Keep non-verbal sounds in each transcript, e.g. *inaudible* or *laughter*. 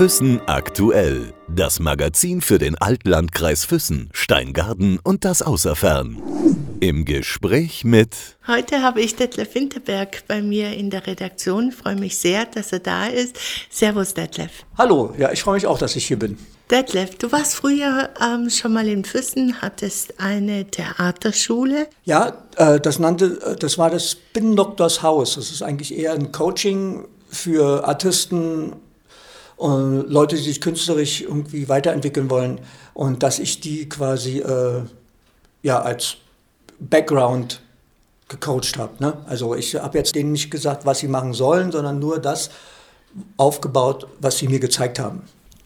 Füssen aktuell. Das Magazin für den Altlandkreis Füssen, Steingarten und das Außerfern. Im Gespräch mit. Heute habe ich Detlef Winterberg bei mir in der Redaktion. Ich freue mich sehr, dass er da ist. Servus, Detlef. Hallo, ja, ich freue mich auch, dass ich hier bin. Detlef, du warst früher ähm, schon mal in Füssen, hattest eine Theaterschule. Ja, äh, das nannte, äh, das war das Spin-Doctors Haus. Das ist eigentlich eher ein Coaching für Artisten Leute, die sich künstlerisch irgendwie weiterentwickeln wollen. Und dass ich die quasi äh, ja als Background gecoacht habe. Ne? Also ich habe jetzt denen nicht gesagt, was sie machen sollen, sondern nur das aufgebaut, was sie mir gezeigt haben.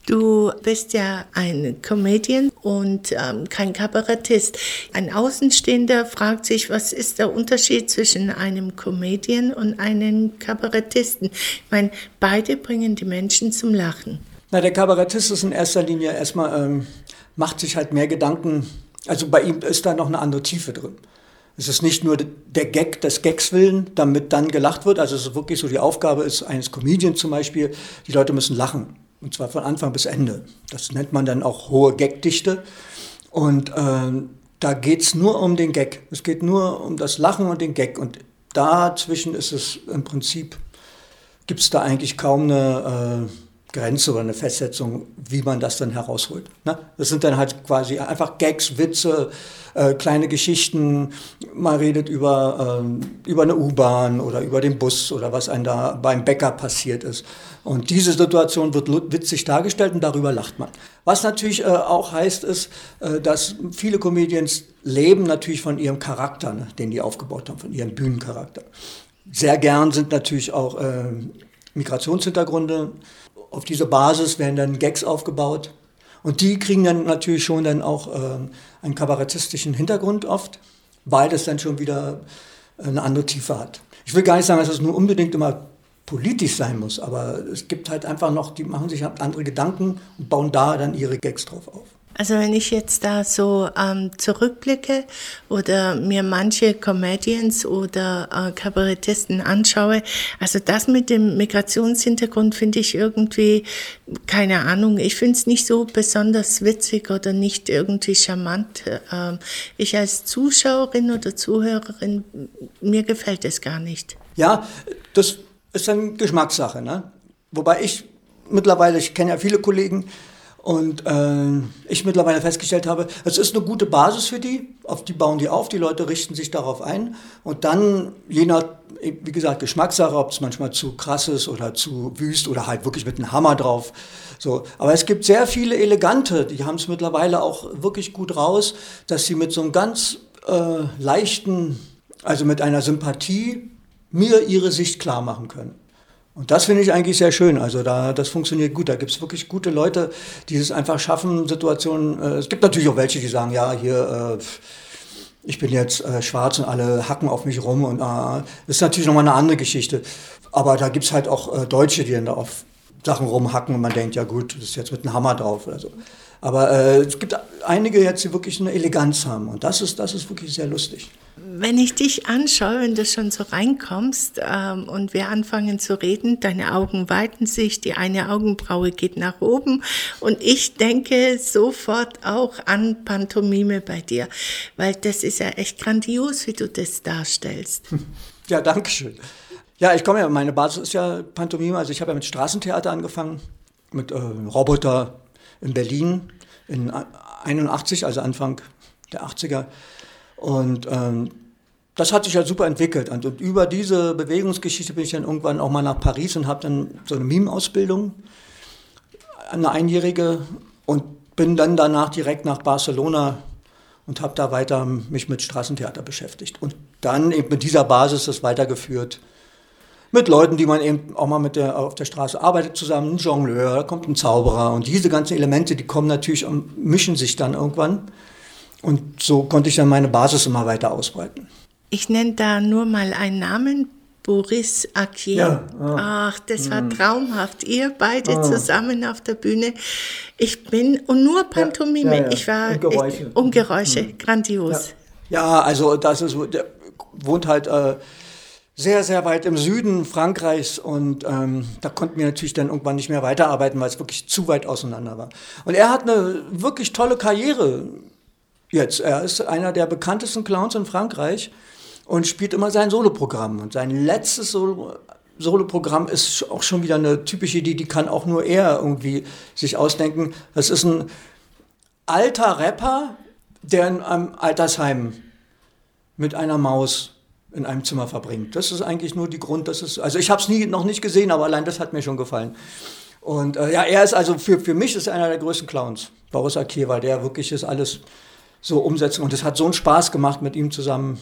Du bist ja ein Comedian und ähm, kein Kabarettist. Ein Außenstehender fragt sich, was ist der Unterschied zwischen einem Comedian und einem Kabarettisten? Ich meine, beide bringen die Menschen zum Lachen. Na, der Kabarettist ist in erster Linie erstmal, ähm, macht sich halt mehr Gedanken also bei ihm ist da noch eine andere Tiefe drin. Es ist nicht nur der Gag des Gags willen, damit dann gelacht wird. Also es ist wirklich so, die Aufgabe ist eines Comedians zum Beispiel, die Leute müssen lachen. Und zwar von Anfang bis Ende. Das nennt man dann auch hohe Gagdichte. Und äh, da geht es nur um den Gag. Es geht nur um das Lachen und den Gag. Und dazwischen ist es im Prinzip, gibt es da eigentlich kaum eine... Äh, Grenze oder eine Festsetzung, wie man das dann herausholt. Ne? Das sind dann halt quasi einfach Gags, Witze, äh, kleine Geschichten. Man redet über, ähm, über eine U-Bahn oder über den Bus oder was einem da beim Bäcker passiert ist. Und diese Situation wird witzig dargestellt und darüber lacht man. Was natürlich äh, auch heißt, ist, äh, dass viele Comedians leben natürlich von ihrem Charakter, ne, den die aufgebaut haben, von ihrem Bühnencharakter. Sehr gern sind natürlich auch äh, Migrationshintergründe auf dieser Basis werden dann Gags aufgebaut. Und die kriegen dann natürlich schon dann auch äh, einen kabarettistischen Hintergrund oft, weil das dann schon wieder eine andere Tiefe hat. Ich will gar nicht sagen, dass es nur unbedingt immer politisch sein muss, aber es gibt halt einfach noch, die machen sich halt andere Gedanken und bauen da dann ihre Gags drauf auf. Also wenn ich jetzt da so ähm, zurückblicke oder mir manche Comedians oder äh, Kabarettisten anschaue, also das mit dem Migrationshintergrund finde ich irgendwie, keine Ahnung, ich finde es nicht so besonders witzig oder nicht irgendwie charmant. Ähm, ich als Zuschauerin oder Zuhörerin, mir gefällt es gar nicht. Ja, das ist eine Geschmackssache. Ne? Wobei ich mittlerweile, ich kenne ja viele Kollegen, und äh, ich mittlerweile festgestellt habe, es ist eine gute Basis für die, auf die bauen die auf, die Leute richten sich darauf ein. Und dann, je nach, wie gesagt, Geschmackssache, ob es manchmal zu krass ist oder zu wüst oder halt wirklich mit einem Hammer drauf. So. Aber es gibt sehr viele elegante, die haben es mittlerweile auch wirklich gut raus, dass sie mit so einem ganz äh, leichten, also mit einer Sympathie mir ihre Sicht klar machen können. Und das finde ich eigentlich sehr schön. Also da, das funktioniert gut. Da gibt es wirklich gute Leute, die es einfach schaffen, Situationen. Äh, es gibt natürlich auch welche, die sagen, ja, hier, äh, ich bin jetzt äh, schwarz und alle hacken auf mich rum. Und äh, das ist natürlich nochmal eine andere Geschichte. Aber da gibt es halt auch äh, Deutsche, die dann da auf Sachen rumhacken und man denkt, ja gut, das ist jetzt mit einem Hammer drauf oder so. Aber äh, es gibt einige jetzt, die wirklich eine Eleganz haben. Und das ist, das ist wirklich sehr lustig. Wenn ich dich anschaue, wenn du schon so reinkommst ähm, und wir anfangen zu reden, deine Augen weiten sich, die eine Augenbraue geht nach oben und ich denke sofort auch an Pantomime bei dir, weil das ist ja echt grandios, wie du das darstellst. Ja, danke schön. Ja, ich komme ja, meine Basis ist ja Pantomime, also ich habe ja mit Straßentheater angefangen, mit äh, Roboter in Berlin in 81, also Anfang der 80er. Und ähm, das hat sich ja super entwickelt. Und, und, über diese Bewegungsgeschichte bin ich dann irgendwann auch mal nach Paris und habe dann so eine Mime-Ausbildung, eine einjährige, und bin dann danach direkt nach Barcelona und habe da weiter mich mit Straßentheater beschäftigt. Und dann eben mit dieser Basis das weitergeführt. Mit Leuten, die man eben auch mal mit der, auf der Straße arbeitet zusammen, ein Jongleur, da kommt ein Zauberer. Und diese ganzen Elemente, die kommen natürlich und mischen sich dann irgendwann. Und so konnte ich dann meine Basis immer weiter ausbreiten. Ich nenne da nur mal einen Namen, Boris Akier. Ja, ah. Ach, das war mhm. traumhaft. Ihr beide ah. zusammen auf der Bühne. Ich bin, und nur Pantomime. Ja, ja, ich war, und Geräusche. Ich, und Geräusche, mhm. grandios. Ja. also das ist, der wohnt halt äh, sehr, sehr weit im Süden Frankreichs und ähm, da konnten wir natürlich dann irgendwann nicht mehr weiterarbeiten, weil es wirklich zu weit auseinander war. Und er hat eine wirklich tolle Karriere jetzt. Er ist einer der bekanntesten Clowns in Frankreich und spielt immer sein Soloprogramm. Und sein letztes Solo Soloprogramm ist auch schon wieder eine typische Idee, die kann auch nur er irgendwie sich ausdenken. Das ist ein alter Rapper, der in einem Altersheim mit einer Maus in einem Zimmer verbringt. Das ist eigentlich nur die Grund, dass es, also ich habe es nie, noch nicht gesehen, aber allein das hat mir schon gefallen. Und äh, ja, er ist also, für, für mich ist er einer der größten Clowns, Boris weil der wirklich ist alles so umsetzt. Und es hat so einen Spaß gemacht, mit ihm zusammen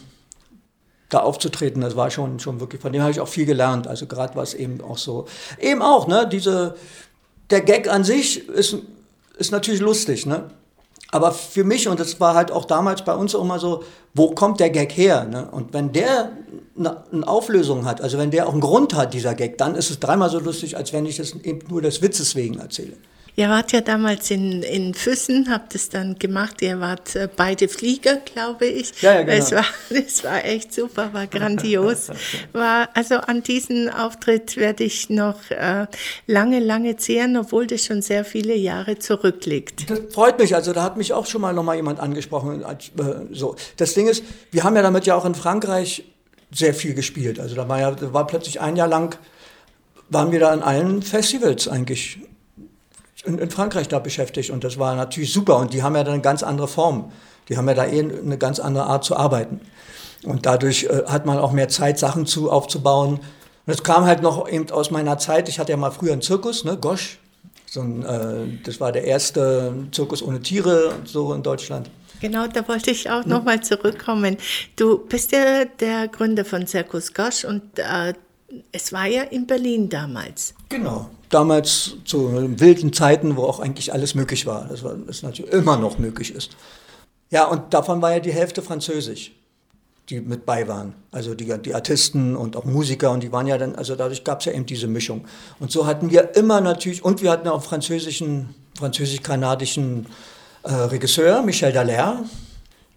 da aufzutreten. Das war schon, schon wirklich, von dem habe ich auch viel gelernt. Also gerade was eben auch so, eben auch, ne, diese, der Gag an sich ist, ist natürlich lustig, ne? Aber für mich, und das war halt auch damals bei uns immer so, wo kommt der Gag her? Ne? Und wenn der eine Auflösung hat, also wenn der auch einen Grund hat, dieser Gag, dann ist es dreimal so lustig, als wenn ich es eben nur des Witzes wegen erzähle. Ihr wart ja damals in, in Füssen, habt es dann gemacht. Ihr wart äh, beide Flieger, glaube ich. Ja, ja, genau. Es war, *laughs* es war echt super, war grandios. *laughs* War, also an diesen Auftritt werde ich noch äh, lange, lange zehren, obwohl das schon sehr viele Jahre zurückliegt. Das freut mich. Also da hat mich auch schon mal noch mal jemand angesprochen. Äh, so. Das Ding ist, wir haben ja damit ja auch in Frankreich sehr viel gespielt. Also da war ja, da war plötzlich ein Jahr lang, waren wir da an allen Festivals eigentlich in, in, Frankreich da beschäftigt und das war natürlich super und die haben ja dann eine ganz andere Form. Die haben ja da eh eine ganz andere Art zu arbeiten. Und dadurch äh, hat man auch mehr Zeit, Sachen zu, aufzubauen. Und das kam halt noch eben aus meiner Zeit. Ich hatte ja mal früher einen Zirkus, ne, Gosch. So ein, äh, das war der erste Zirkus ohne Tiere und so in Deutschland. Genau, da wollte ich auch hm? nochmal zurückkommen. Du bist ja der Gründer von Zirkus Gosch und äh, es war ja in Berlin damals. Genau, damals zu wilden Zeiten, wo auch eigentlich alles möglich war. Das, war, das natürlich immer noch möglich ist. Ja, und davon war ja die Hälfte Französisch, die mit bei waren. Also die, die Artisten und auch Musiker und die waren ja dann, also dadurch gab es ja eben diese Mischung. Und so hatten wir immer natürlich, und wir hatten auch französischen, französisch-kanadischen äh, Regisseur, Michel Dallaire,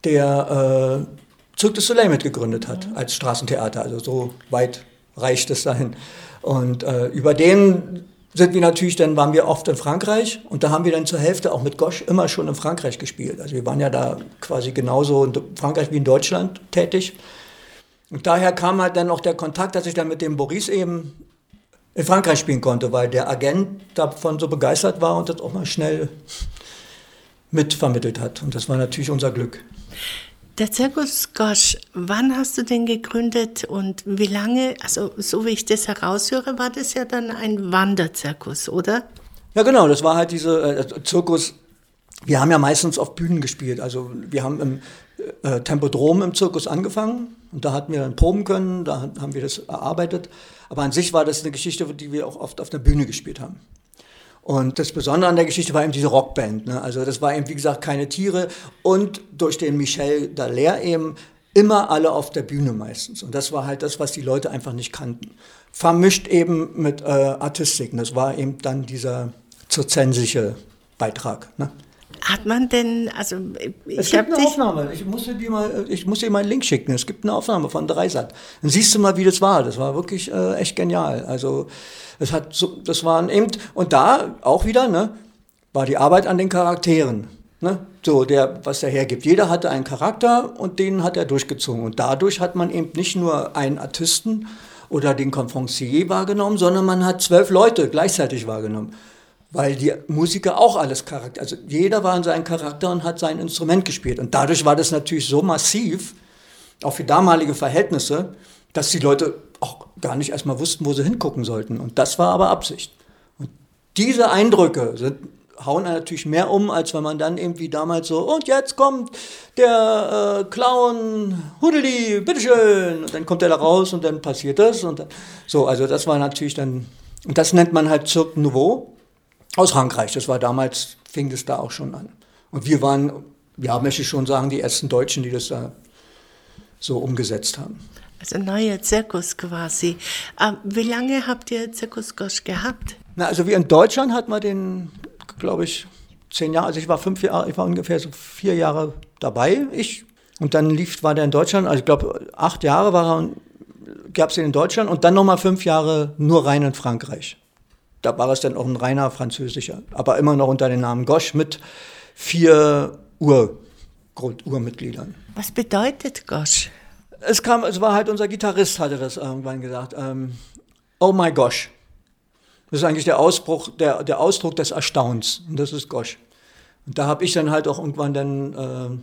der äh, Cirque du Soleil mitgegründet hat als Straßentheater. Also so weit reicht es dahin. Und äh, über den sind wir natürlich, dann waren wir oft in Frankreich und da haben wir dann zur Hälfte auch mit Gosch immer schon in Frankreich gespielt. Also wir waren ja da quasi genauso in Frankreich wie in Deutschland tätig. Und daher kam halt dann auch der Kontakt, dass ich dann mit dem Boris eben in Frankreich spielen konnte, weil der Agent davon so begeistert war und das auch mal schnell mitvermittelt hat. Und das war natürlich unser Glück. Der Zirkus Gosch, wann hast du den gegründet und wie lange, also so wie ich das heraushöre, war das ja dann ein Wanderzirkus, oder? Ja genau, das war halt dieser äh, Zirkus, wir haben ja meistens auf Bühnen gespielt, also wir haben im äh, Tempodrom im Zirkus angefangen und da hatten wir dann proben können, da haben wir das erarbeitet, aber an sich war das eine Geschichte, die wir auch oft auf der Bühne gespielt haben. Und das Besondere an der Geschichte war eben diese Rockband. Ne? Also das war eben, wie gesagt, keine Tiere und durch den Michel Dallaire eben immer alle auf der Bühne meistens. Und das war halt das, was die Leute einfach nicht kannten. Vermischt eben mit äh, Artistik. Und das war eben dann dieser zirzensische Beitrag. Ne? Hat man denn, also ich es gibt eine Aufnahme. Ich muss, dir mal, ich muss dir mal einen Link schicken. Es gibt eine Aufnahme von Dreisat. Dann siehst du mal, wie das war. Das war wirklich äh, echt genial. Also es hat so, das waren eben, und da auch wieder, ne, war die Arbeit an den Charakteren. Ne? So, der, was er hergibt. Jeder hatte einen Charakter und den hat er durchgezogen. Und dadurch hat man eben nicht nur einen Artisten oder den Conferencier wahrgenommen, sondern man hat zwölf Leute gleichzeitig wahrgenommen. Weil die Musiker auch alles Charakter, also jeder war in seinem Charakter und hat sein Instrument gespielt. Und dadurch war das natürlich so massiv, auch für damalige Verhältnisse, dass die Leute auch gar nicht erstmal wussten, wo sie hingucken sollten. Und das war aber Absicht. Und diese Eindrücke sind, hauen natürlich mehr um, als wenn man dann irgendwie damals so, und jetzt kommt der äh, Clown Hudeli, bitteschön. Und dann kommt er da raus und dann passiert das. Und dann, so, also das war natürlich dann, und das nennt man halt Cirque Nouveau aus Frankreich. Das war damals, fing das da auch schon an. Und wir waren, ja, möchte ich schon sagen, die ersten Deutschen, die das da so umgesetzt haben. Also neuer Zirkus quasi. Ähm, wie lange habt ihr Zirkus Gosch gehabt? Na, also wir in Deutschland hatten wir den, glaube ich, zehn Jahre. Also ich war fünf Jahre, ich war ungefähr so vier Jahre dabei. Ich und dann lief, war der in Deutschland. Also ich glaube, acht Jahre war er gab es den in Deutschland und dann nochmal fünf Jahre nur rein in Frankreich. Da war es dann auch ein reiner französischer, aber immer noch unter dem Namen Gosch mit vier Ur Urmitgliedern. Was bedeutet Gosch? Es kam, es war halt unser Gitarrist, hatte das irgendwann gesagt. Ähm, oh my gosh. Das ist eigentlich der Ausbruch, der, der Ausdruck des Erstaunens. Und das ist Gosch. Und da habe ich dann halt auch irgendwann dann äh,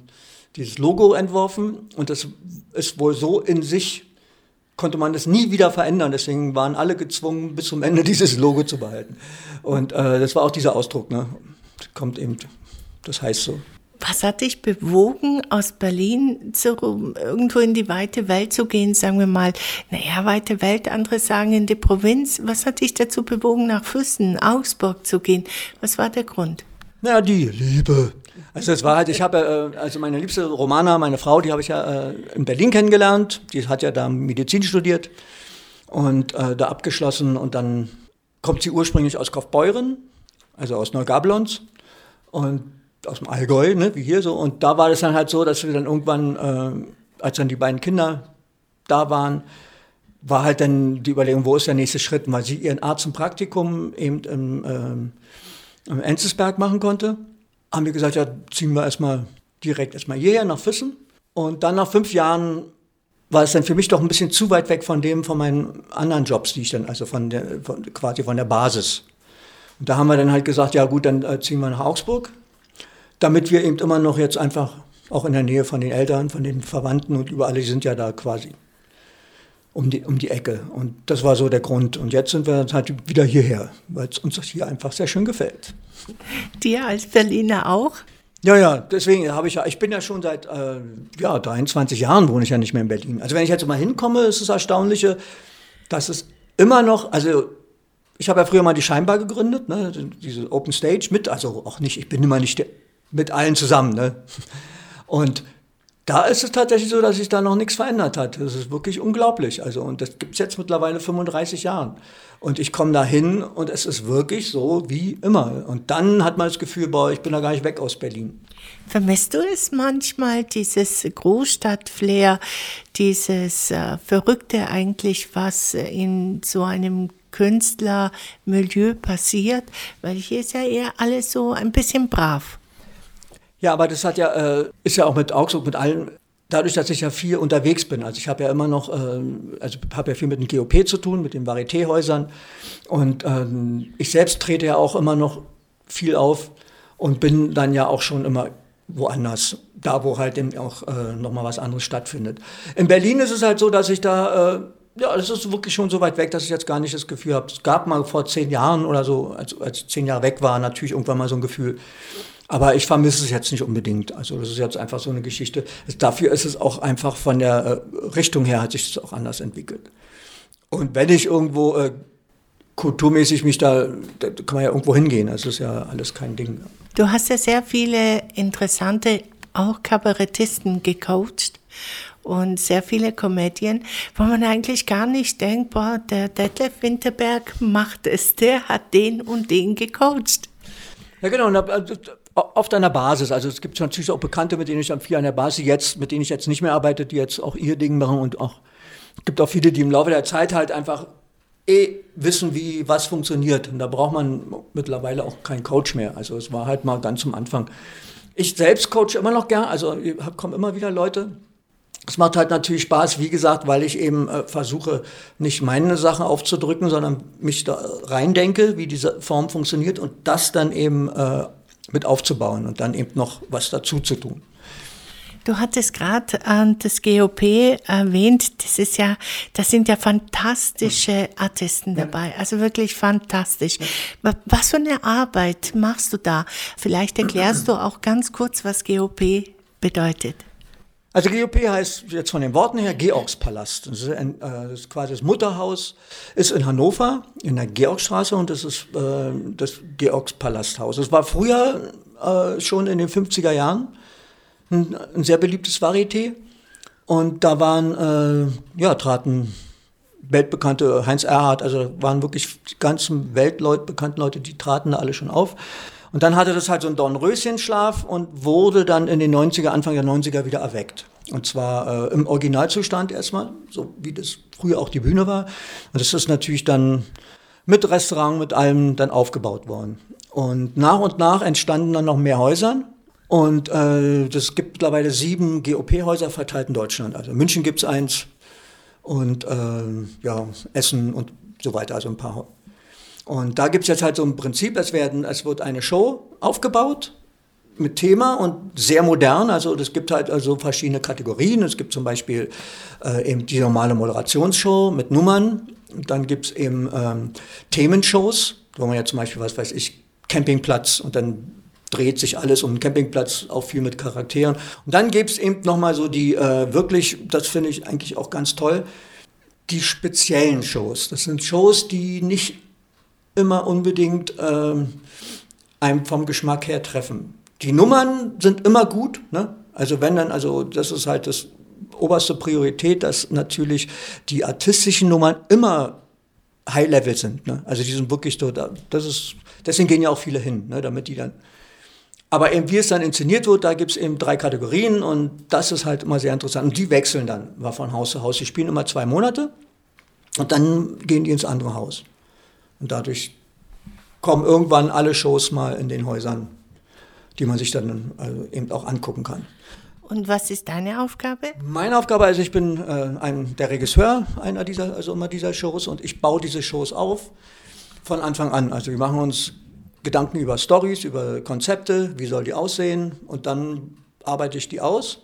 dieses Logo entworfen. Und das ist wohl so in sich, konnte man das nie wieder verändern. Deswegen waren alle gezwungen, bis zum Ende *laughs* dieses Logo zu behalten. Und äh, das war auch dieser Ausdruck. Ne? Kommt eben, das heißt so. Was hat dich bewogen, aus Berlin zu, irgendwo in die weite Welt zu gehen? Sagen wir mal, naja, weite Welt, andere sagen in die Provinz. Was hat dich dazu bewogen, nach Füssen, Augsburg zu gehen? Was war der Grund? Na, die Liebe. Also es war halt, ich habe, äh, also meine liebste Romana, meine Frau, die habe ich ja äh, in Berlin kennengelernt. Die hat ja da Medizin studiert und äh, da abgeschlossen. Und dann kommt sie ursprünglich aus Kaufbeuren, also aus Neugablons. Und aus dem Allgäu, ne, wie hier so. Und da war es dann halt so, dass wir dann irgendwann, äh, als dann die beiden Kinder da waren, war halt dann die Überlegung, wo ist der nächste Schritt, weil sie ihren Arzt im Praktikum eben im, ähm, im Enzelsberg machen konnte. Haben wir gesagt, ja, ziehen wir erstmal direkt erstmal hierher nach Füssen. Und dann nach fünf Jahren war es dann für mich doch ein bisschen zu weit weg von dem, von meinen anderen Jobs, die ich dann, also von der, von, quasi von der Basis. Und da haben wir dann halt gesagt, ja gut, dann äh, ziehen wir nach Augsburg damit wir eben immer noch jetzt einfach auch in der Nähe von den Eltern, von den Verwandten und überall, die sind ja da quasi um die, um die Ecke. Und das war so der Grund. Und jetzt sind wir halt wieder hierher, weil es uns hier einfach sehr schön gefällt. Dir als Berliner auch? Ja, ja, deswegen habe ich ja, ich bin ja schon seit äh, ja, 23 Jahren wohne ich ja nicht mehr in Berlin. Also wenn ich jetzt mal hinkomme, ist es Erstaunliche, dass es immer noch, also ich habe ja früher mal die Scheinbar gegründet, ne, diese Open Stage mit, also auch nicht, ich bin immer nicht mit allen zusammen. Ne? Und da ist es tatsächlich so, dass sich da noch nichts verändert hat. Das ist wirklich unglaublich. Also, und das gibt es jetzt mittlerweile 35 Jahren. Und ich komme da hin und es ist wirklich so wie immer. Und dann hat man das Gefühl, boah, ich bin da gar nicht weg aus Berlin. Vermisst du es manchmal, dieses Großstadtflair, dieses äh, Verrückte eigentlich, was in so einem Künstlermilieu passiert? Weil hier ist ja eher alles so ein bisschen brav. Ja, aber das hat ja, äh, ist ja auch mit Augsburg, mit allen, dadurch, dass ich ja viel unterwegs bin. Also ich habe ja immer noch, äh, also habe ja viel mit dem GOP zu tun, mit den Varieté-Häusern. Und ähm, ich selbst trete ja auch immer noch viel auf und bin dann ja auch schon immer woanders, da wo halt eben auch äh, nochmal was anderes stattfindet. In Berlin ist es halt so, dass ich da, äh, ja, das ist wirklich schon so weit weg, dass ich jetzt gar nicht das Gefühl habe. Es gab mal vor zehn Jahren oder so, als, als zehn Jahre weg war, natürlich irgendwann mal so ein Gefühl, aber ich vermisse es jetzt nicht unbedingt. Also das ist jetzt einfach so eine Geschichte. Dafür ist es auch einfach von der äh, Richtung her hat sich das auch anders entwickelt. Und wenn ich irgendwo äh, kulturmäßig mich da, da kann man ja irgendwo hingehen. Das ist ja alles kein Ding. Du hast ja sehr viele interessante auch Kabarettisten gecoacht und sehr viele Komödien, wo man eigentlich gar nicht denkt, boah, der Detlef Winterberg macht es, der hat den und den gecoacht. Ja, genau. Und also, auf deiner Basis. Also es gibt natürlich auch Bekannte, mit denen ich viel an der Basis jetzt, mit denen ich jetzt nicht mehr arbeite, die jetzt auch ihr Ding machen und auch es gibt auch viele, die im Laufe der Zeit halt einfach eh wissen, wie was funktioniert. Und da braucht man mittlerweile auch keinen Coach mehr. Also es war halt mal ganz zum Anfang. Ich selbst coache immer noch gern, also kommen immer wieder Leute. Es macht halt natürlich Spaß, wie gesagt, weil ich eben äh, versuche, nicht meine Sachen aufzudrücken, sondern mich da reindenke, wie diese Form funktioniert und das dann eben äh, mit aufzubauen und dann eben noch was dazu zu tun. Du hattest gerade äh, das GOP erwähnt. Das ist ja, das sind ja fantastische Artisten dabei. Also wirklich fantastisch. Was für eine Arbeit machst du da? Vielleicht erklärst *clears throat* du auch ganz kurz, was GOP bedeutet. Also GOP heißt jetzt von den Worten her Georgspalast. Das ist, ein, äh, das ist quasi das Mutterhaus, ist in Hannover, in der Georgstraße und das ist äh, das Georgspalasthaus. Es war früher äh, schon in den 50er Jahren ein, ein sehr beliebtes Varieté. Und da waren, äh, ja, traten weltbekannte Heinz Erhardt, also waren wirklich die ganzen Weltleute, bekannten Leute, die traten da alle schon auf. Und dann hatte das halt so einen Dornröschenschlaf und wurde dann in den 90er, Anfang der 90er wieder erweckt. Und zwar äh, im Originalzustand erstmal, so wie das früher auch die Bühne war. Und das ist natürlich dann mit Restaurant, mit allem dann aufgebaut worden. Und nach und nach entstanden dann noch mehr Häuser. Und äh, das gibt mittlerweile sieben GOP-Häuser verteilt in Deutschland. Also in München gibt es eins und äh, ja, Essen und so weiter, also ein paar. Und da gibt es jetzt halt so ein Prinzip, es, werden, es wird eine Show aufgebaut mit Thema und sehr modern. Also es gibt halt also verschiedene Kategorien. Es gibt zum Beispiel äh, eben die normale Moderationsshow mit Nummern. Dann gibt es eben ähm, Themenshows, wo man ja zum Beispiel, was weiß ich, Campingplatz und dann dreht sich alles um den Campingplatz, auch viel mit Charakteren. Und dann gibt es eben nochmal so die äh, wirklich, das finde ich eigentlich auch ganz toll, die speziellen Shows. Das sind Shows, die nicht immer unbedingt ähm, einem vom Geschmack her treffen. Die Nummern sind immer gut, ne? Also wenn dann, also das ist halt das oberste Priorität, dass natürlich die artistischen Nummern immer High Level sind. Ne? Also die sind wirklich so, das ist, deswegen gehen ja auch viele hin, ne? damit die dann. Aber eben wie es dann inszeniert wird, da gibt es eben drei Kategorien und das ist halt immer sehr interessant. Und die wechseln dann, war von Haus zu Haus. Die spielen immer zwei Monate und dann gehen die ins andere Haus. Und dadurch kommen irgendwann alle Shows mal in den Häusern, die man sich dann also eben auch angucken kann. Und was ist deine Aufgabe? Meine Aufgabe, also ich bin äh, ein, der Regisseur einer dieser, also immer dieser Shows und ich baue diese Shows auf von Anfang an. Also wir machen uns Gedanken über Stories, über Konzepte, wie soll die aussehen und dann arbeite ich die aus.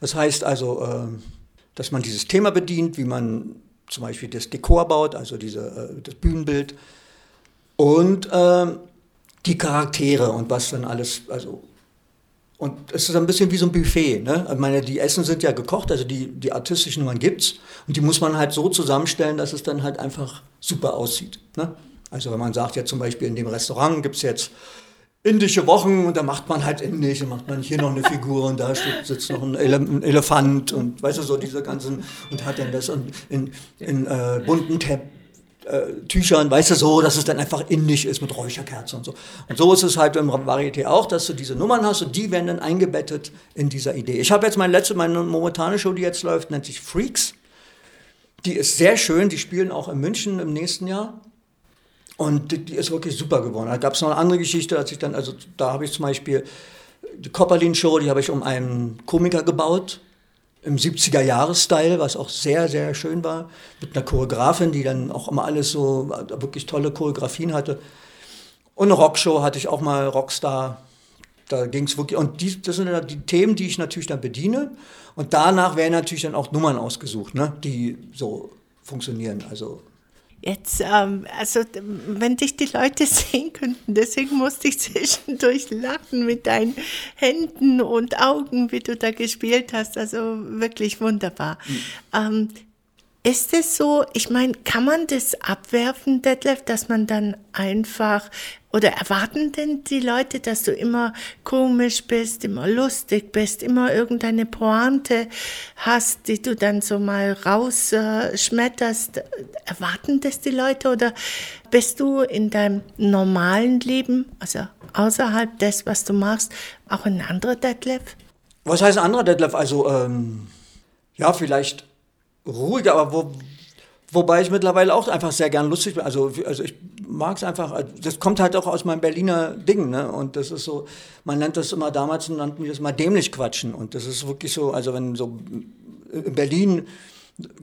Das heißt also, äh, dass man dieses Thema bedient, wie man zum Beispiel das Dekor baut, also diese, äh, das Bühnenbild und äh, die Charaktere und was dann alles, also und es ist ein bisschen wie so ein Buffet. Ne? Ich meine, die Essen sind ja gekocht, also die, die artistischen Nummern gibt's. Und die muss man halt so zusammenstellen, dass es dann halt einfach super aussieht. Ne? Also wenn man sagt, ja zum Beispiel in dem Restaurant gibt's jetzt indische Wochen und da macht man halt indisch, dann macht man hier noch eine Figur und da sitzt noch ein, Ele ein Elefant und weißt du so diese ganzen und hat dann das in, in, in äh, bunten Tepp äh, Tüchern, weißt du, so, dass es dann einfach indisch ist mit Räucherkerzen und so. Und so ist es halt im Varieté auch, dass du diese Nummern hast und die werden dann eingebettet in dieser Idee. Ich habe jetzt meine letzte, meine momentane Show, die jetzt läuft, nennt sich Freaks. Die ist sehr schön, die spielen auch in München im nächsten Jahr. Und die, die ist wirklich super geworden. Da gab es noch eine andere Geschichte, als ich dann, also da habe ich zum Beispiel die Copperlin-Show, die habe ich um einen Komiker gebaut im 70er-Jahres-Style, was auch sehr, sehr schön war, mit einer Choreografin, die dann auch immer alles so wirklich tolle Choreografien hatte. Und eine Rockshow hatte ich auch mal, Rockstar. Da ging es wirklich, und die, das sind dann die Themen, die ich natürlich dann bediene. Und danach werden natürlich dann auch Nummern ausgesucht, ne, die so funktionieren. Also Jetzt, ähm, also wenn dich die Leute *laughs* sehen könnten, deswegen musste ich zwischendurch lachen mit deinen Händen und Augen, wie du da gespielt hast. Also wirklich wunderbar. Mhm. Ähm, ist es so, ich meine, kann man das abwerfen, Detlef, dass man dann einfach, oder erwarten denn die Leute, dass du immer komisch bist, immer lustig bist, immer irgendeine Pointe hast, die du dann so mal rausschmetterst? Äh, erwarten das die Leute oder bist du in deinem normalen Leben, also außerhalb des, was du machst, auch ein anderer Detlef? Was heißt ein anderer Detlef? Also, ähm, ja, vielleicht ruhiger, aber wo, wobei ich mittlerweile auch einfach sehr gern lustig bin. Also, also ich mag es einfach, das kommt halt auch aus meinem Berliner Ding, ne? Und das ist so, man nennt das immer, damals nannten wir das mal dämlich quatschen. Und das ist wirklich so, also wenn so in Berlin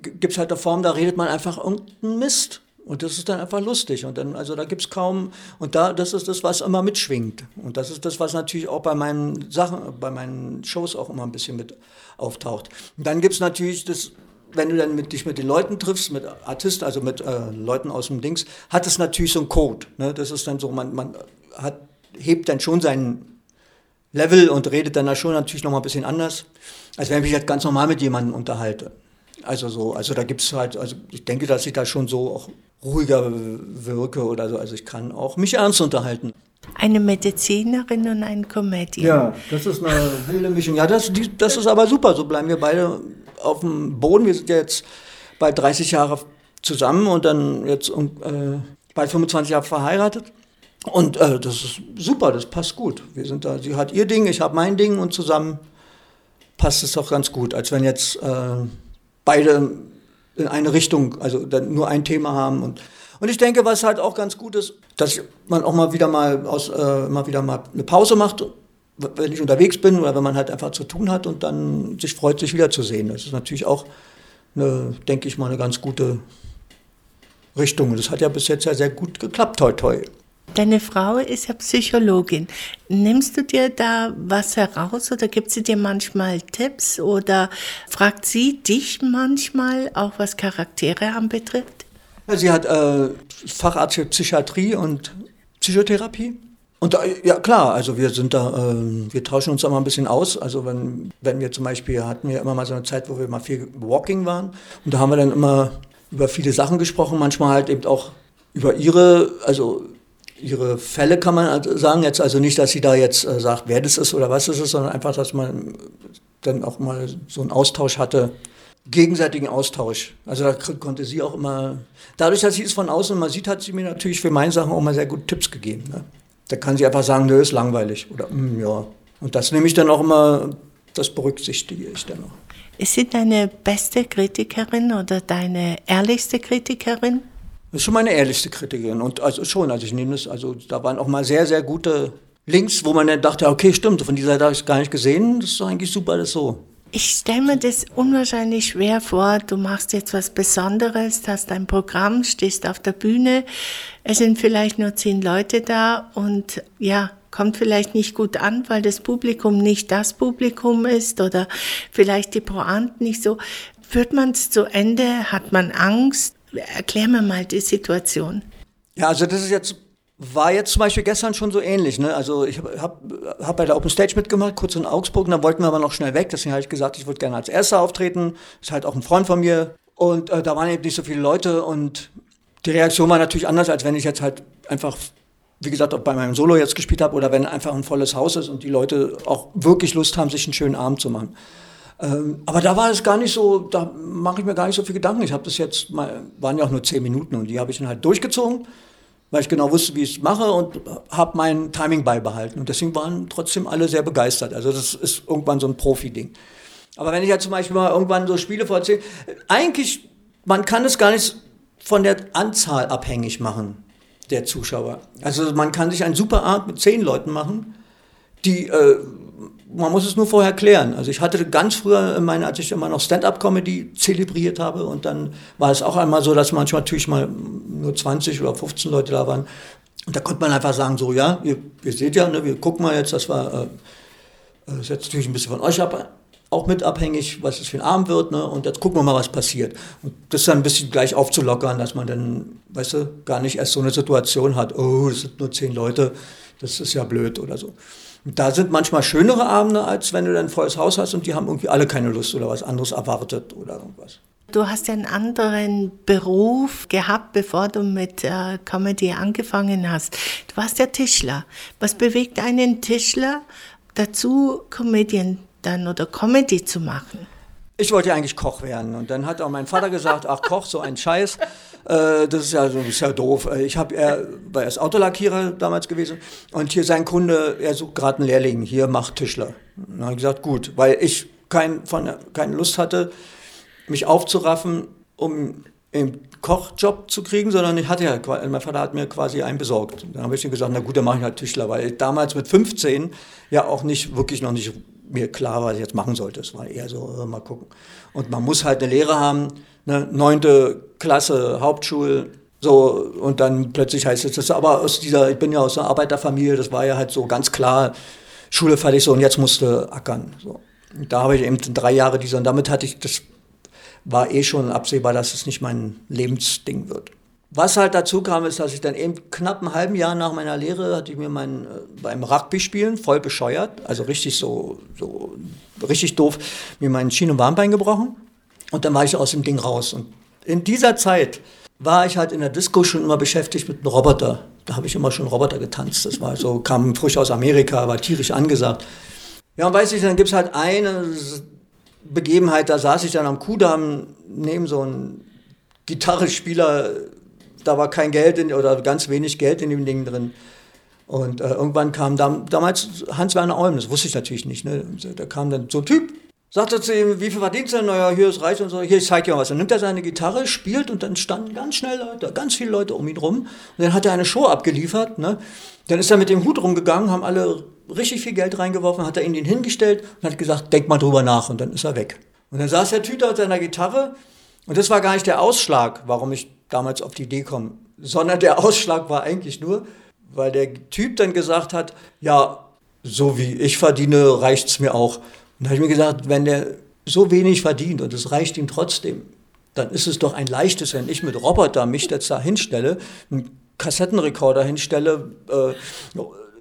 gibt es halt eine Form, da redet man einfach irgendeinen Mist. Und das ist dann einfach lustig. Und dann, also da gibt es kaum, und da, das ist das, was immer mitschwingt. Und das ist das, was natürlich auch bei meinen Sachen, bei meinen Shows auch immer ein bisschen mit auftaucht. Und dann gibt es natürlich das, wenn du dann mit, dich mit den Leuten triffst, mit Artisten, also mit äh, Leuten aus dem Dings, hat es natürlich so einen Code. Ne? Das ist dann so, man, man hat, hebt dann schon seinen Level und redet dann da schon natürlich nochmal ein bisschen anders, als wenn ich jetzt ganz normal mit jemandem unterhalte. Also so, also da gibt es halt, also ich denke, dass ich da schon so auch ruhiger wirke oder so. Also ich kann auch mich ernst unterhalten. Eine Medizinerin und ein Comedian. Ja, das ist eine wilde Mischung. Ja, das, die, das ist aber super. So bleiben wir beide auf dem Boden. Wir sind jetzt bald 30 Jahre zusammen und dann jetzt äh, bald 25 Jahre verheiratet. Und äh, das ist super, das passt gut. Wir sind da, sie hat ihr Ding, ich habe mein Ding und zusammen passt es doch ganz gut, als wenn jetzt äh, beide in eine Richtung, also nur ein Thema haben und und ich denke, was halt auch ganz gut ist, dass man auch mal wieder mal aus äh, mal wieder mal eine Pause macht, wenn ich unterwegs bin oder wenn man halt einfach zu tun hat und dann sich freut, sich wiederzusehen. Das ist natürlich auch, eine, denke ich mal, eine ganz gute Richtung. Das hat ja bis jetzt ja sehr gut geklappt, toi toi. Deine Frau ist ja Psychologin. Nimmst du dir da was heraus oder gibt sie dir manchmal Tipps oder fragt sie dich manchmal auch was Charaktere anbetrifft? Sie hat äh, Facharzt für Psychiatrie und Psychotherapie. Und da, ja klar, also wir sind da, äh, wir tauschen uns da mal ein bisschen aus. Also wenn, wenn wir zum Beispiel hatten wir immer mal so eine Zeit, wo wir mal viel Walking waren und da haben wir dann immer über viele Sachen gesprochen, manchmal halt eben auch über ihre, also ihre Fälle kann man halt sagen, jetzt also nicht, dass sie da jetzt äh, sagt, wer das ist oder was es ist, sondern einfach, dass man dann auch mal so einen Austausch hatte, gegenseitigen Austausch. Also da konnte sie auch immer, dadurch, dass sie es von außen immer sieht, hat sie mir natürlich für meine Sachen auch mal sehr gute Tipps gegeben. Ne? Da kann sie einfach sagen, nö, ist langweilig oder mm, ja. Und das nehme ich dann auch immer, das berücksichtige ich dann auch. Ist sie deine beste Kritikerin oder deine ehrlichste Kritikerin? Das ist schon meine ehrlichste Kritikerin. Und also schon, also ich nehme das, also da waren auch mal sehr, sehr gute Links, wo man dann dachte, okay, stimmt, von dieser Seite habe ich es gar nicht gesehen. Das ist eigentlich super, das so. Ich stelle mir das unwahrscheinlich schwer vor. Du machst jetzt was Besonderes, hast dein Programm, stehst auf der Bühne. Es sind vielleicht nur zehn Leute da und ja, kommt vielleicht nicht gut an, weil das Publikum nicht das Publikum ist oder vielleicht die Pointen nicht so. Führt man es zu Ende? Hat man Angst? Erklär mir mal die Situation. Ja, also das ist jetzt war jetzt zum Beispiel gestern schon so ähnlich. Ne? Also ich habe hab, hab bei der Open Stage mitgemacht, kurz in Augsburg, und dann wollten wir aber noch schnell weg. Deswegen habe ich gesagt, ich würde gerne als Erster auftreten. Ist halt auch ein Freund von mir. Und äh, da waren eben nicht so viele Leute und die Reaktion war natürlich anders, als wenn ich jetzt halt einfach, wie gesagt, auch bei meinem Solo jetzt gespielt habe oder wenn einfach ein volles Haus ist und die Leute auch wirklich Lust haben, sich einen schönen Abend zu machen. Ähm, aber da war es gar nicht so, da mache ich mir gar nicht so viel Gedanken. Ich habe das jetzt mal, waren ja auch nur zehn Minuten und die habe ich dann halt durchgezogen weil ich genau wusste, wie ich es mache und habe mein Timing beibehalten. Und deswegen waren trotzdem alle sehr begeistert. Also das ist irgendwann so ein Profi-Ding. Aber wenn ich ja zum Beispiel mal irgendwann so Spiele vorziehe, eigentlich, man kann es gar nicht von der Anzahl abhängig machen der Zuschauer. Also man kann sich ein super Art mit zehn Leuten machen, die äh, man muss es nur vorher klären. Also ich hatte ganz früher, meine, als ich immer noch Stand-up-Comedy zelebriert habe und dann war es auch einmal so, dass manchmal natürlich mal nur 20 oder 15 Leute da waren. Und da konnte man einfach sagen, so ja, ihr, ihr seht ja, ne, wir gucken mal jetzt, das war, äh, das ist jetzt natürlich ein bisschen von euch ab, auch mit abhängig, was es für ein Abend wird, ne? Und jetzt gucken wir mal, was passiert. Und das dann ein bisschen gleich aufzulockern, dass man dann, weißt du, gar nicht erst so eine Situation hat, oh, das sind nur zehn Leute, das ist ja blöd oder so. Da sind manchmal schönere Abende, als wenn du dann ein volles Haus hast und die haben irgendwie alle keine Lust oder was anderes erwartet oder irgendwas. Du hast ja einen anderen Beruf gehabt, bevor du mit äh, Comedy angefangen hast. Du warst ja Tischler. Was bewegt einen Tischler dazu, Comedian dann oder Comedy zu machen? Ich wollte ja eigentlich Koch werden. Und dann hat auch mein Vater gesagt, ach Koch, so ein Scheiß. Äh, das ist ja, so, ist ja doof. Äh, ich habe, er war erst Autolackierer damals gewesen. Und hier sein Kunde, er sucht gerade einen Lehrling, hier macht Tischler. Und dann habe ich gesagt, gut, weil ich kein, von, keine Lust hatte, mich aufzuraffen, um einen Kochjob zu kriegen, sondern ich hatte ja, mein Vater hat mir quasi einen besorgt. Dann habe ich ihm gesagt, na gut, dann mache ich halt Tischler, weil damals mit 15 ja auch nicht, wirklich noch nicht mir klar, was ich jetzt machen sollte. Es war eher so, äh, mal gucken. Und man muss halt eine Lehre haben, ne, neunte Klasse, Hauptschule, so, und dann plötzlich heißt es, das aber aus dieser, ich bin ja aus einer Arbeiterfamilie, das war ja halt so ganz klar, Schule fertig so und jetzt musste ackern. So. Und da habe ich eben drei Jahre diese, und damit hatte ich, das war eh schon absehbar, dass es nicht mein Lebensding wird. Was halt dazu kam, ist, dass ich dann eben knapp ein halben Jahr nach meiner Lehre hatte ich mir mein, äh, beim Rugby-Spielen voll bescheuert, also richtig so, so richtig doof, mir mein Schien- und Warnbein gebrochen. Und dann war ich aus dem Ding raus. Und in dieser Zeit war ich halt in der Disco schon immer beschäftigt mit einem Roboter. Da habe ich immer schon Roboter getanzt. Das war so, kam frisch aus Amerika, war tierisch angesagt. Ja, und weiß ich, dann gibt es halt eine Begebenheit, da saß ich dann am Kudamm neben so einem Gitarrespieler da war kein Geld in, oder ganz wenig Geld in dem Ding drin. Und äh, irgendwann kam dam, damals Hans-Werner Olm, das wusste ich natürlich nicht, ne? da kam dann so ein Typ Sagt er zu ihm, wie viel verdienst du denn? Naja, hier ist reich und so, hier, ich zeig dir was. Dann nimmt er seine Gitarre, spielt und dann standen ganz schnell Leute, ganz viele Leute um ihn rum. Und dann hat er eine Show abgeliefert. Ne? Dann ist er mit dem Hut rumgegangen, haben alle richtig viel Geld reingeworfen, hat er ihn den hingestellt und hat gesagt, denk mal drüber nach und dann ist er weg. Und dann saß der Tüter mit seiner Gitarre und das war gar nicht der Ausschlag, warum ich damals auf die Idee komme, sondern der Ausschlag war eigentlich nur, weil der Typ dann gesagt hat, ja, so wie ich verdiene, reicht's mir auch. Und da habe ich mir gesagt, wenn der so wenig verdient und es reicht ihm trotzdem, dann ist es doch ein leichtes, wenn ich mit Roboter mich jetzt da hinstelle, einen Kassettenrekorder hinstelle, äh,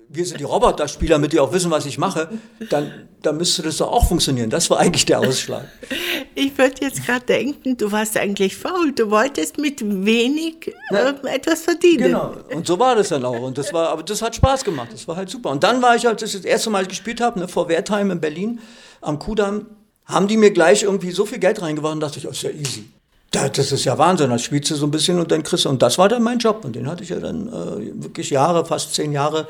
wir sind die Roboterspieler, damit die auch wissen, was ich mache, dann, dann müsste das doch auch funktionieren. Das war eigentlich der Ausschlag. Ich würde jetzt gerade denken, du warst eigentlich faul. Du wolltest mit wenig äh, etwas verdienen. Genau. Und so war das dann auch. Und das war, aber das hat Spaß gemacht. Das war halt super. Und dann war ich, als ich das erste Mal gespielt habe, ne, vor Wertheim in Berlin, am Kudamm, haben die mir gleich irgendwie so viel Geld reingeworfen, dachte ich, oh, ist ja easy. Das ist ja Wahnsinn, das spielst du so ein bisschen und dann kriegst du, und das war dann mein Job und den hatte ich ja dann äh, wirklich Jahre, fast zehn Jahre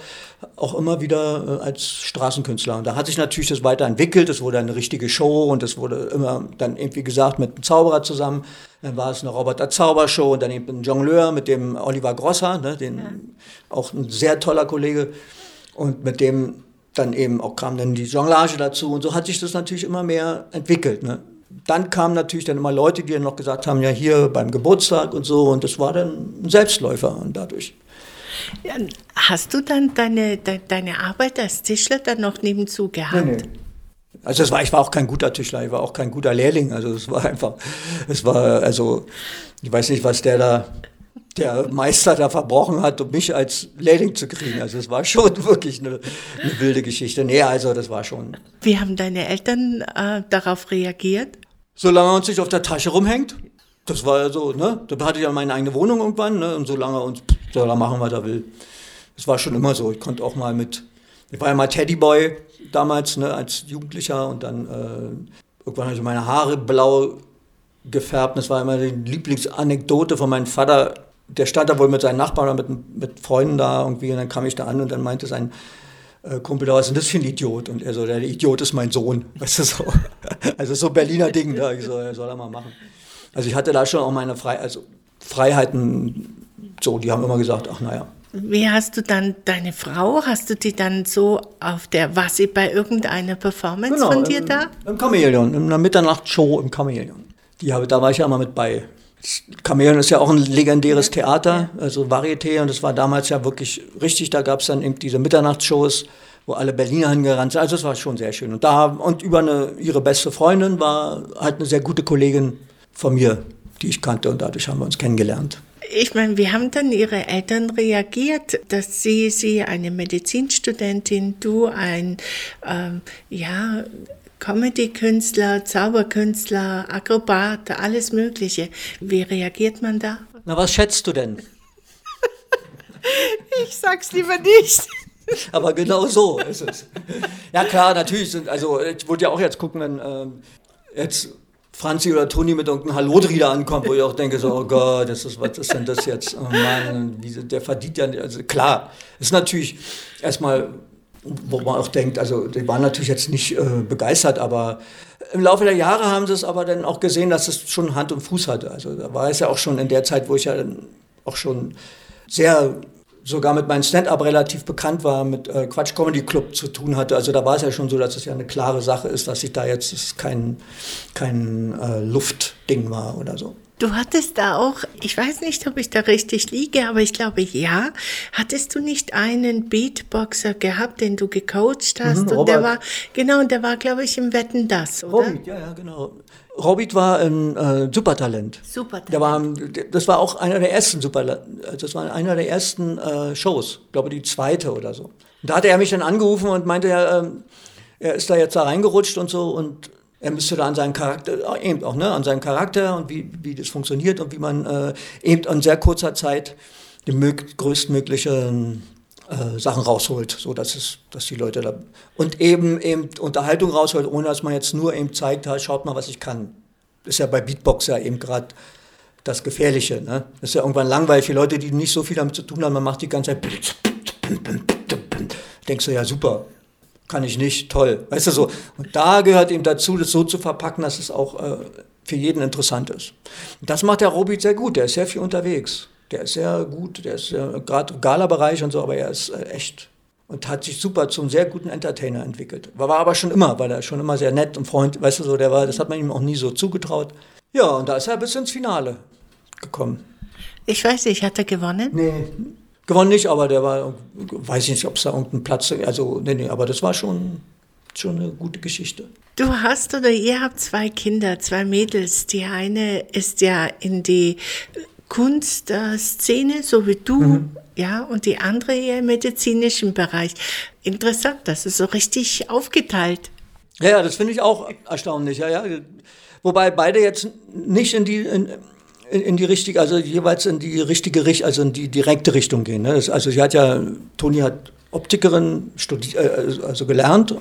auch immer wieder äh, als Straßenkünstler. Und da hat sich natürlich das weiterentwickelt, es wurde eine richtige Show und es wurde immer dann irgendwie gesagt mit einem Zauberer zusammen, dann war es eine Roboter-Zaubershow und dann eben ein Jongleur mit dem Oliver Grosser, ne, den, ja. auch ein sehr toller Kollege und mit dem dann eben auch kam dann die Jonglage dazu und so hat sich das natürlich immer mehr entwickelt. Ne? Dann kamen natürlich dann immer Leute, die dann noch gesagt haben, ja hier beim Geburtstag und so und das war dann ein Selbstläufer und dadurch. Hast du dann deine, de, deine Arbeit als Tischler dann noch nebenzu gehabt? Nee, nee. Also das war, ich war auch kein guter Tischler, ich war auch kein guter Lehrling. Also es war einfach, es war, also ich weiß nicht, was der da der Meister da verbrochen hat, um mich als Lehrling zu kriegen. Also es war schon *laughs* wirklich eine, eine, wilde Geschichte. Nee, also das war schon. Wie haben deine Eltern äh, darauf reagiert? Solange er uns nicht auf der Tasche rumhängt. Das war ja so, ne? Da hatte ich ja meine eigene Wohnung irgendwann, ne? Und solange er uns er machen, was er will. Das war schon immer so. Ich konnte auch mal mit, ich war ja mal Teddyboy damals, ne, als Jugendlicher und dann äh, irgendwann habe ich meine Haare blau gefärbt. Das war immer die Lieblingsanekdote von meinem Vater der stand da wohl mit seinen Nachbarn oder mit, mit Freunden da irgendwie und dann kam ich da an und dann meinte sein äh, Kumpel, was ist denn das für ein Idiot? Und er so, der Idiot ist mein Sohn. *laughs* Weißt du, so. Also so Berliner Ding, da. Ich so, soll er mal machen. Also ich hatte da schon auch meine Fre also Freiheiten, so, die haben immer gesagt, ach naja. Wie hast du dann deine Frau, hast du die dann so auf der, war sie bei irgendeiner Performance genau, von dir im, da? Im Chamäleon, in einer Mitternachtshow im Chamäleon. Die habe, da war ich ja immer mit bei. Chamäleon ist ja auch ein legendäres Theater, also Varieté, und es war damals ja wirklich richtig, da gab es dann eben diese Mitternachtsshows, wo alle Berliner hingerannt sind. Also es war schon sehr schön. Und da und über eine, ihre beste Freundin war halt eine sehr gute Kollegin von mir, die ich kannte und dadurch haben wir uns kennengelernt. Ich meine, wie haben dann Ihre Eltern reagiert, dass Sie, Sie eine Medizinstudentin, du ein, ähm, ja, Comedy-Künstler, Zauberkünstler, Akrobat, alles Mögliche. Wie reagiert man da? Na, was schätzt du denn? *laughs* ich sag's lieber nicht. Aber genau so ist es. Ja klar, natürlich sind, also ich wollte ja auch jetzt gucken, wenn ähm, jetzt Franzi oder Toni mit irgendeinem Hallodri da ankommt, wo ich auch denke, so, oh Gott, das ist, was ist denn das jetzt? Oh Mann, wie, der verdient ja, also klar, ist natürlich erstmal wo man auch denkt, also die waren natürlich jetzt nicht äh, begeistert, aber im Laufe der Jahre haben sie es aber dann auch gesehen, dass es schon Hand und Fuß hatte. Also da war es ja auch schon in der Zeit, wo ich ja dann auch schon sehr sogar mit meinem Stand-up relativ bekannt war, mit äh, Quatsch Comedy Club zu tun hatte. Also da war es ja schon so, dass es ja eine klare Sache ist, dass ich da jetzt kein, kein äh, Luftding war oder so. Du hattest da auch, ich weiß nicht, ob ich da richtig liege, aber ich glaube ja. Hattest du nicht einen Beatboxer gehabt, den du gecoacht hast? Mhm, und der war, genau, der war, glaube ich, im Wetten das, oder? Robit, ja, ja, genau. Robit war ein äh, Supertalent. Supertalent. Der war, das war auch einer der ersten Super, das war einer der ersten äh, Shows, glaube die zweite oder so. Und da hatte er mich dann angerufen und meinte, ja, ähm, er ist da jetzt da reingerutscht und so und er müsste da an seinen Charakter, eben auch, ne, an seinen Charakter und wie, wie das funktioniert und wie man äh, eben in sehr kurzer Zeit die mög größtmöglichen äh, Sachen rausholt, so dass es, dass die Leute da und eben eben Unterhaltung rausholt, ohne dass man jetzt nur eben zeigt, halt, schaut mal, was ich kann. Ist ja bei Beatbox ja eben gerade das Gefährliche. Ne? Ist ja irgendwann langweilig für Leute, die nicht so viel damit zu tun haben. Man macht die ganze Zeit. *laughs* Denkst du ja super, kann ich nicht, toll. Weißt du so. Und da gehört ihm dazu, das so zu verpacken, dass es auch äh, für jeden interessant ist. Und das macht der Robi sehr gut, der ist sehr viel unterwegs. Der ist sehr gut, der ist äh, gerade Gala-Bereich und so, aber er ist äh, echt und hat sich super zum sehr guten Entertainer entwickelt. War, war aber schon immer, weil er schon immer sehr nett und freundlich, weißt du so, der war, das hat man ihm auch nie so zugetraut. Ja, und da ist er bis ins Finale gekommen. Ich weiß nicht, hat er gewonnen? Nee, gewonnen nicht, aber der war, weiß ich nicht, ob es da irgendeinen Platz, also, nee, nee, aber das war schon, schon eine gute Geschichte. Du hast oder ihr habt zwei Kinder, zwei Mädels. Die eine ist ja in die Kunstszene, so wie du, mhm. ja, und die andere eher im medizinischen Bereich. Interessant, das ist so richtig aufgeteilt. Ja, ja das finde ich auch erstaunlich, ja, ja. Wobei beide jetzt nicht in die, in, in, in die richtige, also jeweils in die richtige Richtung, also in die direkte Richtung gehen. Ne? Das, also sie hat ja, Toni hat Optikerin studiert, äh, also gelernt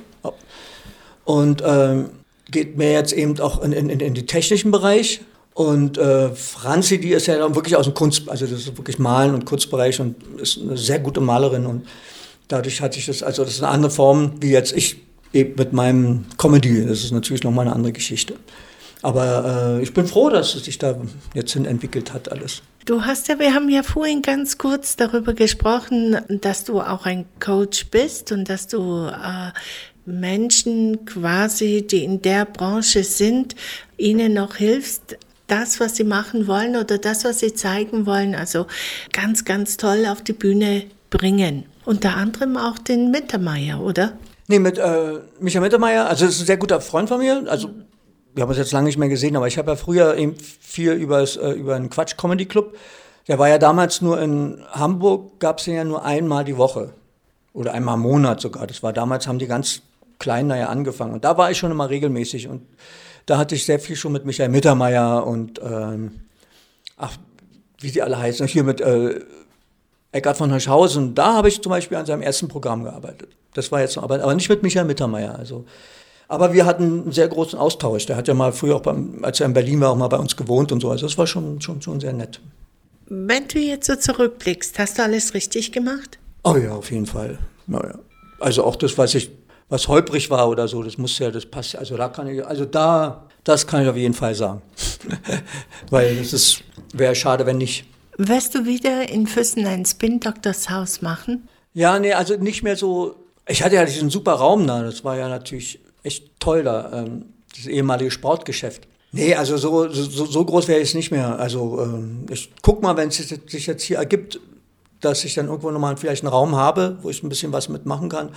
und ähm, geht mehr jetzt eben auch in, in, in den technischen Bereich. Und äh, Franzi, die ist ja dann wirklich aus dem Kunst, also das ist wirklich Malen und Kunstbereich und ist eine sehr gute Malerin und dadurch hatte ich das, also das ist eine andere Form, wie jetzt ich eben mit meinem Comedy. Das ist natürlich nochmal eine andere Geschichte. Aber äh, ich bin froh, dass es sich da jetzt hin entwickelt hat alles. Du hast ja, wir haben ja vorhin ganz kurz darüber gesprochen, dass du auch ein Coach bist und dass du äh, Menschen quasi, die in der Branche sind, ihnen noch hilfst, das, was sie machen wollen oder das, was sie zeigen wollen, also ganz, ganz toll auf die Bühne bringen. Unter anderem auch den Mittermeier, oder? Nee, mit äh, Michael Mittermeier, also ist ein sehr guter Freund von mir. Also wir haben uns jetzt lange nicht mehr gesehen, aber ich habe ja früher eben viel übers, äh, über einen Quatsch-Comedy-Club. Der war ja damals nur in Hamburg, gab es den ja nur einmal die Woche. Oder einmal im Monat sogar. Das war damals, haben die ganz klein da ja angefangen. Und da war ich schon immer regelmäßig. Und da hatte ich sehr viel schon mit Michael Mittermeier und ähm, ach, wie sie alle heißen, hier mit äh, Eckhard von Hirschhausen. Da habe ich zum Beispiel an seinem ersten Programm gearbeitet. Das war jetzt, aber, aber nicht mit Michael Mittermeier. Also, aber wir hatten einen sehr großen Austausch. Der hat ja mal früher auch, beim, als er in Berlin war, auch mal bei uns gewohnt und so. Also das war schon, schon, schon sehr nett. Wenn du jetzt so zurückblickst, hast du alles richtig gemacht? Oh ja, auf jeden Fall. Naja. Also auch das, was ich was holprig war oder so, das muss ja, das passt. Also da kann ich, also da, das kann ich auf jeden Fall sagen. *laughs* Weil es ist, wäre schade, wenn nicht. Wirst du wieder in Füssen ein Spin-Doctors Haus machen? Ja, nee, also nicht mehr so. Ich hatte ja diesen super Raum da, das war ja natürlich echt toll da, ähm, das ehemalige Sportgeschäft. Nee, also so, so, so groß wäre ich nicht mehr. Also ähm, ich guck mal, wenn es sich jetzt hier ergibt, dass ich dann irgendwo nochmal vielleicht einen Raum habe, wo ich ein bisschen was mitmachen kann.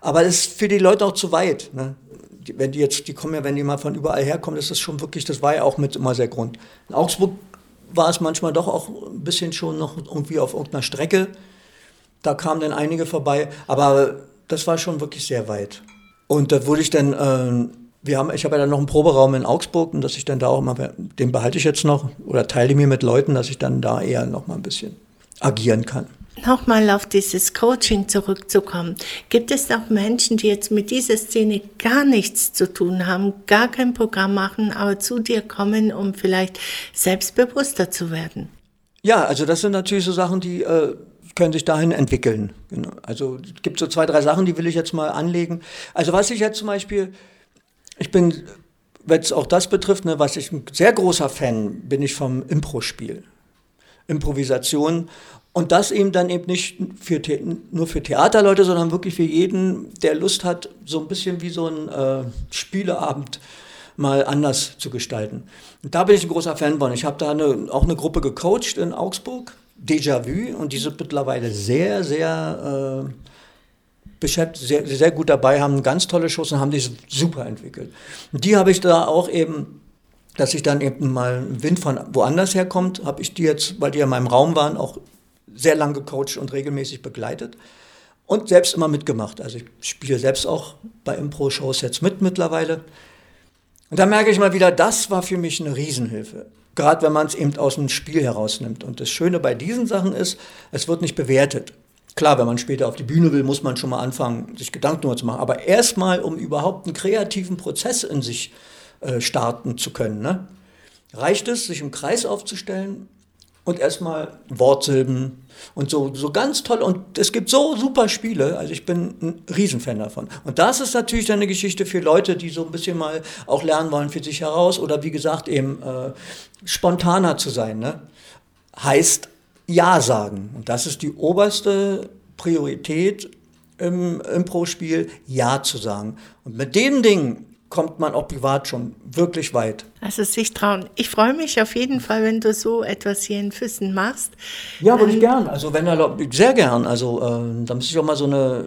Aber das ist für die Leute auch zu weit. Ne? Die, wenn die jetzt, die kommen ja, wenn die mal von überall herkommen, das ist schon wirklich, das war ja auch mit immer sehr Grund. In Augsburg war es manchmal doch auch ein bisschen schon noch irgendwie auf irgendeiner Strecke. Da kamen dann einige vorbei, aber das war schon wirklich sehr weit. Und da wurde ich dann, äh, wir haben, ich habe ja dann noch einen Proberaum in Augsburg und dass ich dann da auch mal, den behalte ich jetzt noch oder teile mir mit Leuten, dass ich dann da eher noch mal ein bisschen agieren kann. Nochmal auf dieses Coaching zurückzukommen. Gibt es auch Menschen, die jetzt mit dieser Szene gar nichts zu tun haben, gar kein Programm machen, aber zu dir kommen, um vielleicht selbstbewusster zu werden? Ja, also das sind natürlich so Sachen, die äh, können sich dahin entwickeln. Genau. Also es gibt so zwei, drei Sachen, die will ich jetzt mal anlegen. Also was ich jetzt zum Beispiel, ich bin, wenn es auch das betrifft, ne, was ich ein sehr großer Fan bin ich vom Impro-Spiel. Improvisation und das eben dann eben nicht für nur für Theaterleute, sondern wirklich für jeden, der Lust hat, so ein bisschen wie so ein äh, Spieleabend mal anders zu gestalten. Und da bin ich ein großer Fan von. Ich habe da eine, auch eine Gruppe gecoacht in Augsburg, Déjà-vu, und die sind mittlerweile sehr, sehr äh, beschäftigt, sehr, sehr gut dabei, haben ganz tolle Shows und haben die super entwickelt. Und die habe ich da auch eben dass ich dann eben mal Wind von woanders herkommt, habe ich die jetzt, weil die ja in meinem Raum waren, auch sehr lang gecoacht und regelmäßig begleitet und selbst immer mitgemacht. Also ich spiele selbst auch bei Impro-Shows jetzt mit mittlerweile. Und da merke ich mal wieder, das war für mich eine Riesenhilfe. Gerade wenn man es eben aus dem Spiel herausnimmt. Und das Schöne bei diesen Sachen ist, es wird nicht bewertet. Klar, wenn man später auf die Bühne will, muss man schon mal anfangen, sich Gedanken darüber zu machen. Aber erstmal, um überhaupt einen kreativen Prozess in sich äh, starten zu können, ne? reicht es, sich im Kreis aufzustellen und erstmal Wortsilben und so, so ganz toll. Und es gibt so super Spiele. Also ich bin ein Riesenfan davon. Und das ist natürlich dann eine Geschichte für Leute, die so ein bisschen mal auch lernen wollen für sich heraus oder wie gesagt eben äh, spontaner zu sein. Ne? Heißt Ja sagen. Und das ist die oberste Priorität im Impro-Spiel, Ja zu sagen. Und mit den Dingen kommt man auch privat schon wirklich weit. Also sich trauen. Ich freue mich auf jeden Fall, wenn du so etwas hier in Füssen machst. Ja, würde ich gern. Also wenn er sehr gern. Also äh, da müsste ich auch mal so eine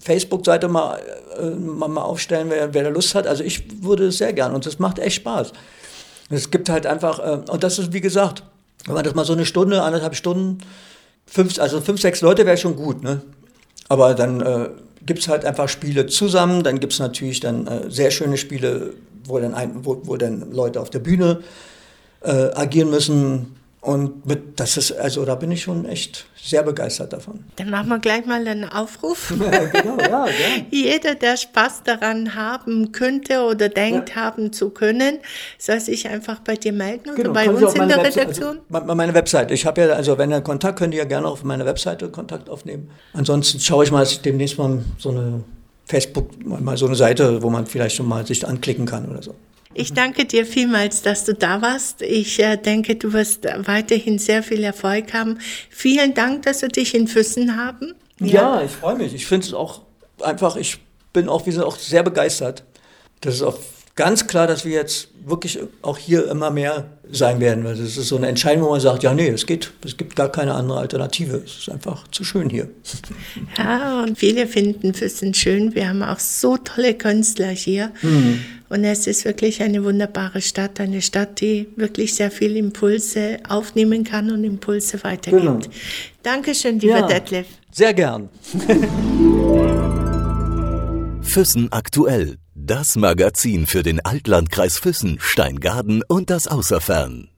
Facebook-Seite mal, äh, mal, aufstellen, wer, wer da Lust hat. Also ich würde es sehr gern und es macht echt Spaß. Es gibt halt einfach, äh, und das ist wie gesagt, wenn man das mal so eine Stunde, anderthalb Stunden, fünf, also fünf, sechs Leute wäre schon gut, ne? Aber dann äh, gibt es halt einfach Spiele zusammen. Dann gibt es natürlich dann äh, sehr schöne Spiele, wo dann, ein, wo, wo dann Leute auf der Bühne äh, agieren müssen. Und mit, das ist, also da bin ich schon echt sehr begeistert davon. Dann machen wir gleich mal einen Aufruf. *laughs* Ja, genau, ja, *laughs* ja. Jeder, der Spaß daran haben könnte oder denkt, ja. haben zu können, soll sich einfach bei dir melden oder genau, bei uns in der Webse Redaktion. Also, meine Website. Ich habe ja, also wenn ihr Kontakt, könnt ihr ja gerne auf meiner Webseite Kontakt aufnehmen. Ansonsten schaue ich mal, dass ich demnächst mal so eine Facebook, mal so eine Seite, wo man vielleicht schon mal sich anklicken kann oder so. Ich danke dir vielmals, dass du da warst. Ich äh, denke, du wirst weiterhin sehr viel Erfolg haben. Vielen Dank, dass wir dich in Füssen haben. Ja, ja ich freue mich. Ich finde es auch einfach, ich bin auch, wir sind auch sehr begeistert. Das ist auch ganz klar, dass wir jetzt wirklich auch hier immer mehr sein werden. Weil das ist so eine Entscheidung, wo man sagt, ja, nee, es geht, es gibt gar keine andere Alternative. Es ist einfach zu schön hier. Ja, und viele finden Füssen schön. Wir haben auch so tolle Künstler hier. Mhm. Und es ist wirklich eine wunderbare Stadt, eine Stadt, die wirklich sehr viel Impulse aufnehmen kann und Impulse weitergibt. Genau. Dankeschön, lieber ja, Detlef. Sehr gern. *laughs* Füssen aktuell. Das Magazin für den Altlandkreis Füssen, Steingaden und das Außerfern.